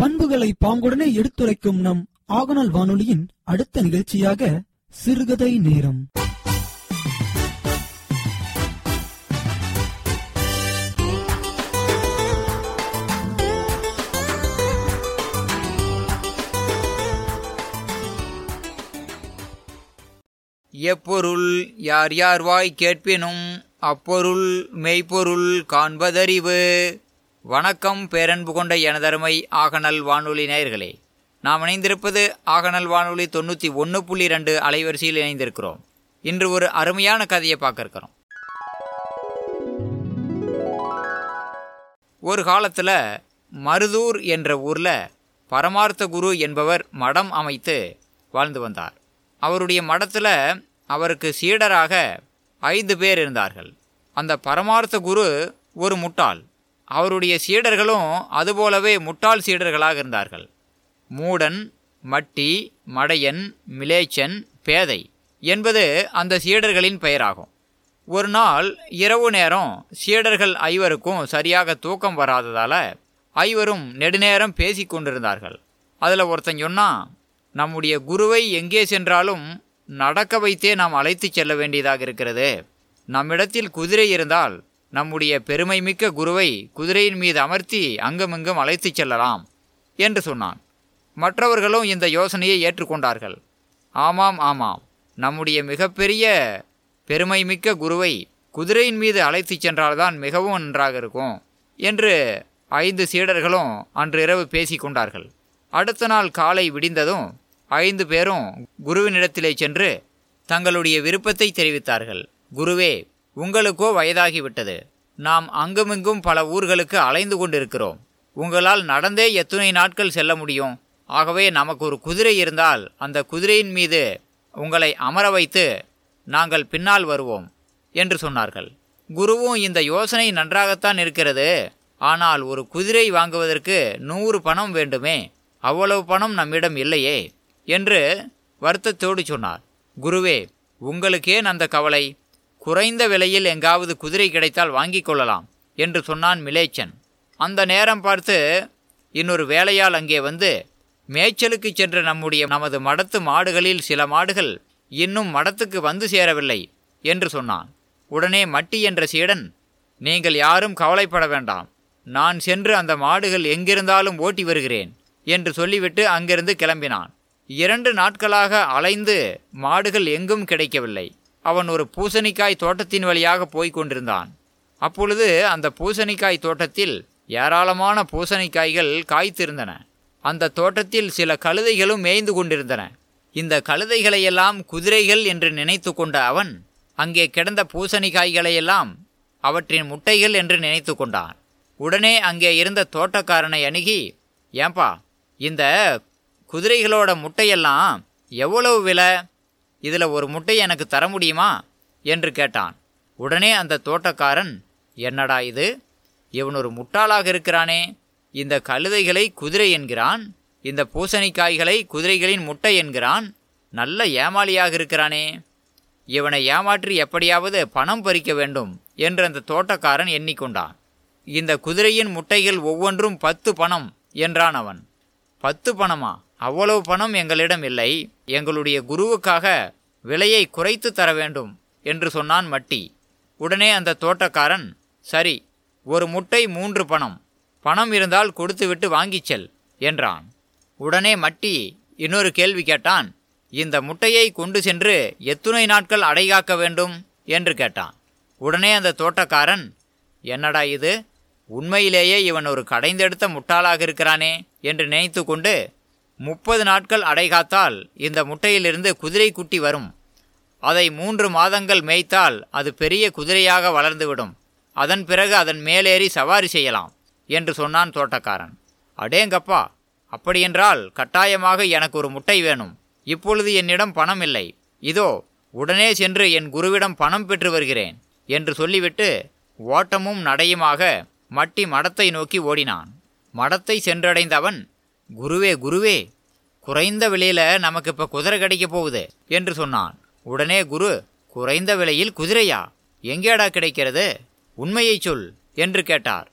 பண்புகளை பாங்குடனே எடுத்துரைக்கும் நம் ஆகநாள் வானொலியின் அடுத்த நிகழ்ச்சியாக சிறுகதை நேரம். எப்பொருள் யார் யார் வாய் கேட்பினும் அப்பொருள் மெய்ப்பொருள் காண்பதறிவு. வணக்கம் பேரன்பு கொண்ட எனதருமை ஆகநல் வானொலி நேயர்களே. நாம் இணைந்திருப்பது ஆகநல் வானொலி தொண்ணூற்றி ஒன்று புள்ளி ரெண்டு அலைவரிசையில் இணைந்திருக்கிறோம். இன்று ஒரு அருமையான கதையை பார்க்க இருக்கிறோம். ஒரு காலத்தில் மருதூர் என்ற ஊரில் பரமார்த்த குரு என்பவர் மடம் அமைத்து வாழ்ந்து வந்தார். அவருடைய மடத்தில் அவருக்கு சீடராக ஐந்து பேர் இருந்தார்கள். அந்த பரமார்த்த குரு ஒரு முட்டாள். அவருடைய சீடர்களும் அதுபோலவே முட்டாள் சீடர்களாக இருந்தார்கள். மூடன் மட்டி மடையன் மிலேச்சன் பேதை என்பது அந்த சீடர்களின் பெயராகும். ஒரு நாள் இரவு நேரம் சீடர்கள் ஐவருக்கும் சரியாக தூக்கம் வராததால் ஐவரும் நெடுநேரம் பேசி கொண்டிருந்தார்கள். அதில் ஒருத்தன் சொன்னால் நம்முடைய குருவை எங்கே சென்றாலும் நடக்க வைத்தே நாம் அழைத்து செல்ல வேண்டியதாக இருக்கிறது. நம்மிடத்தில் குதிரை இருந்தால் நம்முடைய பெருமை மிக்க குருவை குதிரையின் மீது அமர்த்தி அங்குமிங்கும் அழைத்துச் செல்லலாம் என்று சொன்னான். மற்றவர்களும் இந்த யோசனையை ஏற்றுக்கொண்டார்கள். ஆமாம் ஆமாம். நம்முடைய மிகப்பெரிய பெருமை மிக்க குருவை குதிரையின் மீது அழைத்துச் சென்றால்தான் மிகவும் நன்றாக இருக்கும் என்று ஐந்து சீடர்களும் அன்று இரவு பேசிக்கொண்டார்கள் அடுத்த நாள் காலை விடிந்ததும் ஐந்து பேரும் குருவினிடத்திலே சென்று தங்களுடைய விருப்பத்தை தெரிவித்தார்கள். குருவே உங்களுக்கோ வயதாகிவிட்டது. நாம் அங்குமிங்கும் பல ஊர்களுக்கு அலைந்து கொண்டிருக்கிறோம். உங்களால் நடந்தே எத்தனை நாட்கள் செல்ல முடியும். ஆகவே நமக்கு ஒரு குதிரை இருந்தால் அந்த குதிரையின் மீது உங்களை அமர வைத்து நாங்கள் பின்னால் வருவோம் என்று சொன்னார்கள். குருவும் இந்த யோசனை நன்றாகத்தான் இருக்கிறது. ஆனால் ஒரு குதிரை வாங்குவதற்கு நூறு பணம் வேண்டுமே அவ்வளவு பணம் நம்மிடம் இல்லையே என்று வருத்தத்தோடு சொன்னார். குருவே உங்களுக்கேன் அந்த கவலை? குறைந்த விலையில் எங்காவது குதிரை கிடைத்தால் வாங்கிக் கொள்ளலாம் என்று சொன்னான் மிலேச்சன். அந்த நேரம் பார்த்து இன்னொரு வேலையால் அங்கே வந்து மேய்ச்சலுக்கு சென்ற நம்முடைய நமது மடத்து மாடுகளில் சில மாடுகள் இன்னும் மடத்துக்கு வந்து சேரவில்லை என்று சொன்னான். உடனே மட்டி என்ற சீடன் நீங்கள் யாரும் கவலைப்பட வேண்டாம். நான் சென்று அந்த மாடுகள் எங்கிருந்தாலும் ஓட்டி வருகிறேன் என்று சொல்லிவிட்டு அங்கிருந்து கிளம்பினான். இரண்டு நாட்களாக அலைந்து மாடுகள் எங்கும் கிடைக்கவில்லை. அவன் ஒரு பூசணிக்காய் தோட்டத்தின் வழியாக போய்க் கொண்டிருந்தான். அப்பொழுது அந்த பூசணிக்காய் தோட்டத்தில் ஏராளமான பூசணிக்காய்கள் காய்த்திருந்தன. அந்த தோட்டத்தில் சில கழுதைகளும் மேய்ந்து கொண்டிருந்தன. இந்த கழுதைகளையெல்லாம் குதிரைகள் என்று நினைத்து கொண்ட அவன் அங்கே கிடந்த பூசணிக்காய்களையெல்லாம் அவற்றின் முட்டைகள் என்று நினைத்து கொண்டான். உடனே அங்கே இருந்த தோட்டக்காரனை அணுகி ஏன்பா இந்த குதிரைகளோட முட்டையெல்லாம் எவ்வளவு விலை? இதில் ஒரு முட்டை எனக்கு தர முடியுமா? என்று கேட்டான். உடனே அந்த தோட்டக்காரன் என்னடா இது? இவன் ஒரு முட்டாளாக இருக்கிறானே. இந்த கழுதைகளை குதிரை என்கிறான். இந்த பூசணிக்காய்களை குதிரைகளின் முட்டை என்கிறான். நல்ல ஏமாளியாக இருக்கிறானே. இவனை ஏமாற்றி எப்படியாவது பணம் பறிக்க வேண்டும் என்று அந்த தோட்டக்காரன் எண்ணிக்கொண்டான். இந்த குதிரையின் முட்டைகள் ஒவ்வொன்றும் பத்து பணம் என்றான் அவன். பத்து பணமா? அவ்வளவு பணம் எங்களிடம் இல்லை. எங்களுடைய குருவுக்காக விலையை குறைத்து தர வேண்டும் என்று சொன்னான் மட்டி. உடனே அந்த தோட்டக்காரன் சரி ஒரு முட்டை மூன்று பணம் பணம் இருந்தால் கொடுத்துவிட்டு வாங்கிச் செல் என்றான். உடனே மட்டி இன்னொரு கேள்வி கேட்டான் இந்த முட்டையை கொண்டு சென்று எத்துணை நாட்கள் அடைகாக்க வேண்டும்? என்று கேட்டான். உடனே அந்த தோட்டக்காரன் என்னடா இது? உண்மையிலேயே இவன் ஒரு கடைந்தெடுத்த முட்டாளாக இருக்கிறானே? என்று நினைத்து கொண்டு முப்பது நாட்கள் அடைகாத்தால் இந்த முட்டையிலிருந்து குதிரை குட்டி வரும். அதை மூன்று மாதங்கள் மேய்த்தால் அது பெரிய குதிரையாக வளர்ந்துவிடும். அதன் பிறகு அதன் மேலேறி சவாரி செய்யலாம் என்று சொன்னான் தோட்டக்காரன். அடேங்கப்பா அப்படியென்றால் கட்டாயமாக எனக்கு ஒரு முட்டை வேணும். இப்பொழுது என்னிடம் பணம் இல்லை. இதோ உடனே சென்று என் குருவிடம் பணம் பெற்று வருகிறேன் என்று சொல்லிவிட்டு ஓட்டமும் நடையுமாக மட்டி மடத்தை நோக்கி ஓடினான். மடத்தை சென்றடைந்த அவன் குருவே குருவே குறைந்த விலையில் நமக்கு இப்போ குதிரை கிடைக்க போகுது என்று சொன்னான். உடனே குரு குறைந்த விலையில் குதிரையா? எங்கேடா கிடைக்கிறது? உண்மையை சொல் என்று கேட்டார்.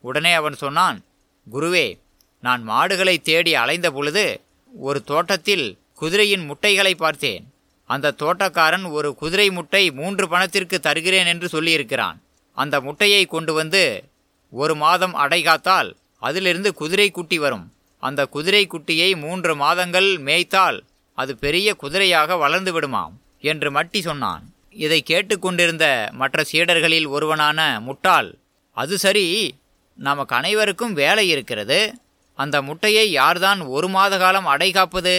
உடனே அவன் சொன்னான் குருவே நான் மாடுகளை தேடி அலைந்த பொழுது ஒரு தோட்டத்தில் குதிரையின் முட்டைகளை பார்த்தேன். அந்த தோட்டக்காரன் ஒரு குதிரை முட்டை மூன்று பணத்திற்கு தருகிறேன் என்று சொல்லியிருக்கிறான். அந்த முட்டையை கொண்டு வந்து ஒரு மாதம் அடைகாத்தால் அதிலிருந்து குதிரை குட்டி வரும். அந்த குதிரை குட்டியை மூன்று மாதங்கள் மேய்த்தால் அது பெரிய குதிரையாக வளர்ந்து விடுமாம் என்று மட்டி சொன்னான். இதை கேட்டுக்கொண்டிருந்த மற்ற சீடர்களில் ஒருவனான முட்டாள் அது சரி நமக்கு அனைவருக்கும் வேலை இருக்கிறது. அந்த முட்டையை யார்தான் ஒரு மாத காலம் அடை காப்பது?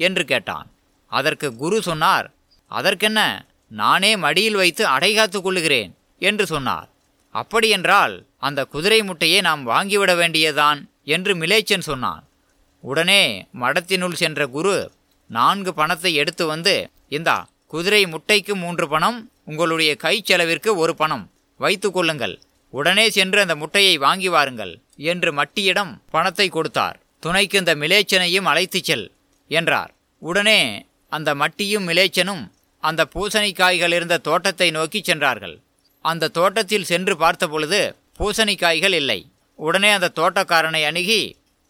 என்று கேட்டான். அதற்கு குரு சொன்னார் அதற்கென்ன நானே மடியில் வைத்து அடை காத்துக் கொள்ளுகிறேன் என்று சொன்னார். அப்படியென்றால் அந்த குதிரை முட்டையை நாம் வாங்கிவிட வேண்டியதான் என்று மிலேச்சன் சொன்னான். உடனே மடத்தினுள் சென்ற குரு நான்கு பணத்தை எடுத்து வந்து இந்தா குதிரை முட்டைக்கு மூன்று பணம் உங்களுடைய கை செலவிற்கு ஒரு பணம் வைத்து கொள்ளுங்கள். உடனே சென்று அந்த முட்டையை வாங்கி வாருங்கள் என்று மட்டியிடம் பணத்தை கொடுத்தார். துணைக்கு இந்த மிலேச்சனையும் அழைத்துச் செல் என்றார். உடனே அந்த மட்டியும் மிலேச்சனும் அந்த பூசணிக்காய்கள் இருந்த தோட்டத்தை நோக்கி சென்றார்கள். அந்த தோட்டத்தில் சென்று பார்த்தபொழுது பூசணிக்காய்கள் இல்லை. உடனே அந்த தோட்டக்காரனை அணுகி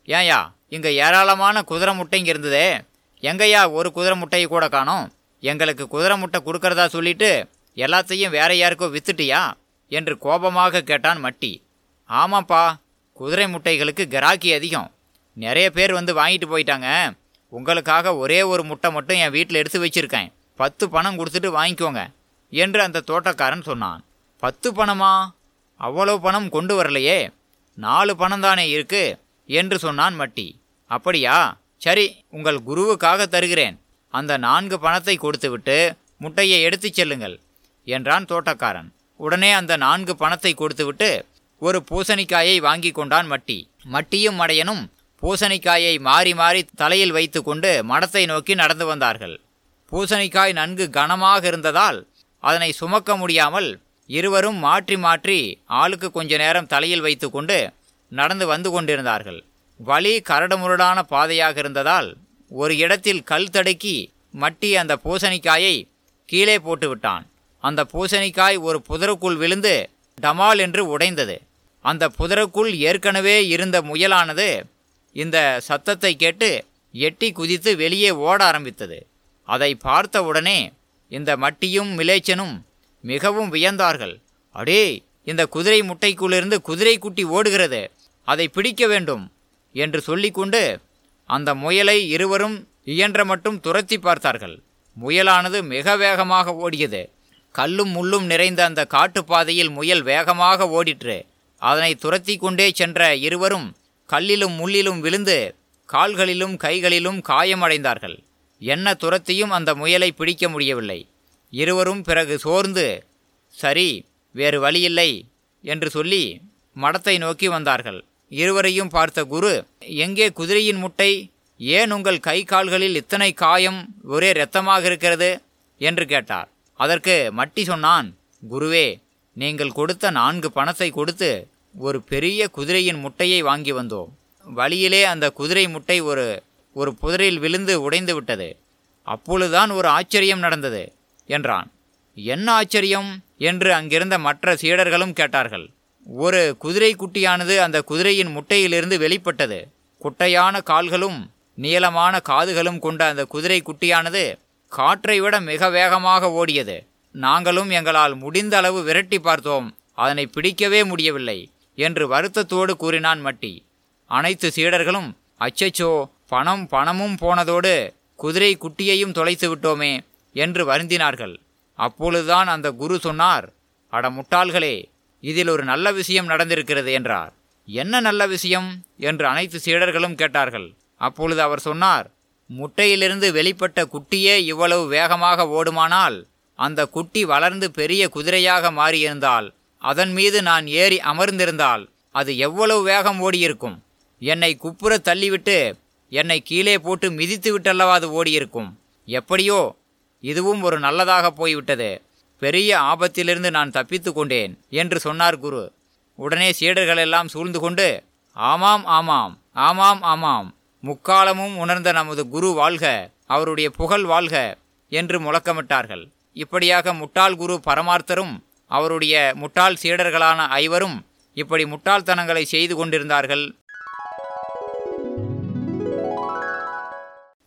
ஏயா இங்கே ஏராளமான குதிரை முட்டைங்க இருந்ததே. எங்கய்யா ஒரு குதிரை முட்டையை கூட காணோம்? எங்களுக்கு குதிரை முட்டை கொடுக்கறதா சொல்லிட்டு எல்லாத்தையும் வேற யாருக்கோ வித்துட்டியா? என்று கோபமாக கேட்டான் மட்டி. ஆமாப்பா குதிரை முட்டைகளுக்கு கிராக்கி அதிகம். நிறைய பேர் வந்து வாங்கிட்டு போயிட்டாங்க. உங்களுக்காக ஒரே ஒரு முட்டை மட்டும் என் வீட்டில் எடுத்து வச்சிருக்கேன். பத்து பணம் கொடுத்துட்டு வாங்கிக்கோங்க என்று அந்த தோட்டக்காரன் சொன்னான். பத்து பணமா? அவ்வளோ பணம் கொண்டு வரலையே. நாலு பணம் தானே இருக்கு என்று சொன்னான் மட்டி. அப்படியா? சரி உங்கள் குருவுக்காக தருகிறேன். அந்த நான்கு பணத்தை கொடுத்துவிட்டு முட்டையை எடுத்துச் செல்லுங்கள் என்றான் தோட்டக்காரன். உடனே அந்த நான்கு பணத்தை கொடுத்துவிட்டு ஒரு பூசணிக்காயை வாங்கி கொண்டான் மட்டி. மட்டியும் மடையனும் பூசணிக்காயை மாறி மாறி தலையில் வைத்துக்கொண்டு மடத்தை நோக்கி நடந்து வந்தார்கள். பூசணிக்காய் நன்கு கனமாக இருந்ததால் அதனை சுமக்க முடியாமல் இருவரும் மாற்றி மாற்றி ஆளுக்கு கொஞ்ச நேரம் தலையில் வைத்துக்கொண்டு நடந்து வந்து கொண்டிருந்தார்கள். வழி கரடுமுரடான பாதையாக இருந்ததால் ஒரு இடத்தில் கல் தடுக்கி மட்டி அந்த பூசணிக்காயை கீழே போட்டு விட்டான் அந்த பூசணிக்காய் ஒரு புதருக்குள் விழுந்து டமால் என்று உடைந்தது. அந்த புதருக்குள் ஏற்கனவே இருந்த முயலானது இந்த சத்தத்தை கேட்டு எட்டி குதித்து வெளியே ஓட ஆரம்பித்தது. அதை பார்த்தவுடனே இந்த மட்டியும் மிலேச்சனும் மிகவும் வியந்தார்கள். அடே இந்த குதிரை முட்டைக்குள்ளிருந்து குதிரை குட்டி ஓடுகிறது. அதை பிடிக்க வேண்டும். என்று சொல்லிக்கொண்டு அந்த முயலை இருவரும் இயன்ற மட்டும் துரத்தி பார்த்தார்கள். முயலானது மிக வேகமாக ஓடியது. கல்லும் முள்ளும் நிறைந்த அந்த காட்டுப்பாதையில் முயல் வேகமாக ஓடிற்று. அதனை துரத்தி கொண்டே சென்ற இருவரும் கல்லிலும் முள்ளிலும் விழுந்து கால்களிலும் கைகளிலும் காயமடைந்தார்கள். என்ன துரத்தியும் அந்த முயலை பிடிக்க முடியவில்லை. இருவரும் பிறகு சோர்ந்து சரி வேறு வழியில்லை என்று சொல்லி மடத்தை நோக்கி வந்தார்கள். இருவரையும் பார்த்த குரு எங்கே குதிரையின் முட்டை? ஏன் உங்கள் கை கால்களில் இத்தனை காயம்? ஒரே இரத்தமாக இருக்கிறது? என்று கேட்டார். அதற்கு மட்டி சொன்னான் குருவே நீங்கள் கொடுத்த நான்கு பணத்தை கொடுத்து ஒரு பெரிய குதிரையின் முட்டையை வாங்கி வந்தோம் வழியிலே அந்த குதிரை முட்டை ஒரு ஒரு புதரில் விழுந்து உடைந்து விட்டது. அப்பொழுதுதான் ஒரு ஆச்சரியம் நடந்தது என்றான். என்ன ஆச்சரியம்? என்று அங்கிருந்த மற்ற சீடர்களும் கேட்டார்கள். ஒரு குதிரை குட்டியானது அந்த குதிரையின் முட்டையிலிருந்து வெளிப்பட்டது. குட்டையான கால்களும் நீளமான காதுகளும் கொண்ட அந்த குதிரை குட்டியானது காற்றை விட மிக வேகமாக ஓடியது. நாங்களும் எங்களால் முடிந்த அளவு விரட்டி பார்த்தோம். அதனை பிடிக்கவே முடியவில்லை என்று வருத்தத்தோடு கூறினான் மட்டி. அனைத்து சீடர்களும் அச்சச்சோ பணம் பணமும் போனதோடு குதிரை குட்டியையும் தொலைத்து விட்டோமே என்று வருந்தினார்கள். அப்பொழுதுதான் அந்த குரு சொன்னார் அட முட்டாள்களே இதில் ஒரு நல்ல விஷயம் நடந்திருக்கிறது என்றார். என்ன நல்ல விஷயம்? என்று அனைத்து சீடர்களும் கேட்டார்கள். அப்பொழுது அவர் சொன்னார் முட்டையிலிருந்து வெளிப்பட்ட குட்டியே இவ்வளவு வேகமாக ஓடுமானால் அந்த குட்டி வளர்ந்து பெரிய குதிரையாக மாறியிருந்தால் அதன் மீது நான் ஏறி அமர்ந்திருந்தால் அது எவ்வளவு வேகம் ஓடியிருக்கும்? என்னை குப்புற தள்ளிவிட்டு என்னை கீழே போட்டு மிதித்து விட்டல்லவா அது ஓடியிருக்கும்? எப்படியோ இதுவும் ஒரு நல்லதாக போய்விட்டது. பெரிய ஆபத்திலிருந்து நான் தப்பித்து கொண்டேன் என்று சொன்னார் குரு. உடனே சீடர்கள் எல்லாம் சூழ்ந்து கொண்டு ஆமாம் ஆமாம் ஆமாம் ஆமாம் முக்காலமும் உணர்ந்த நமது குரு வாழ்க அவருடைய புகழ் வாழ்க என்று முழக்கமிட்டார்கள். இப்படியாக முட்டாள் குரு பரமார்த்தரும் அவருடைய முட்டாள் சீடர்களான ஐவரும் இப்படி முட்டாள்தனங்களை செய்து கொண்டிருந்தார்கள்.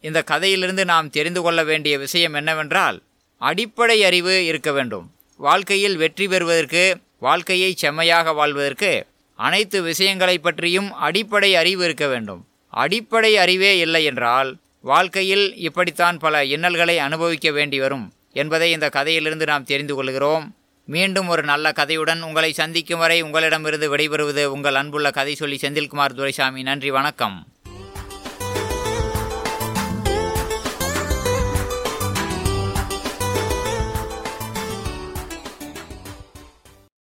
இந்த கதையிலிருந்து நாம் தெரிந்து கொள்ள வேண்டிய விஷயம் என்னவென்றால் அடிப்படை அறிவு இருக்க வேண்டும். வாழ்க்கையில் வெற்றி பெறுவதற்கு வாழ்க்கையை செம்மையாக வாழ்வதற்கு அனைத்து விஷயங்களை பற்றியும் அடிப்படை அறிவு இருக்க வேண்டும். அடிப்படை அறிவே இல்லை என்றால் வாழ்க்கையில் இப்படித்தான் பல இன்னல்களை அனுபவிக்க வேண்டி வரும் என்பதை இந்த கதையிலிருந்து நாம் தெரிந்து கொள்கிறோம். மீண்டும் ஒரு நல்ல கதையுடன் உங்களை சந்திக்கும் வரை உங்களிடமிருந்து விடைபெறுவது உங்கள் அன்புள்ள கதை சொல்லி செந்தில்குமார் துரைசாமி. நன்றி வணக்கம்.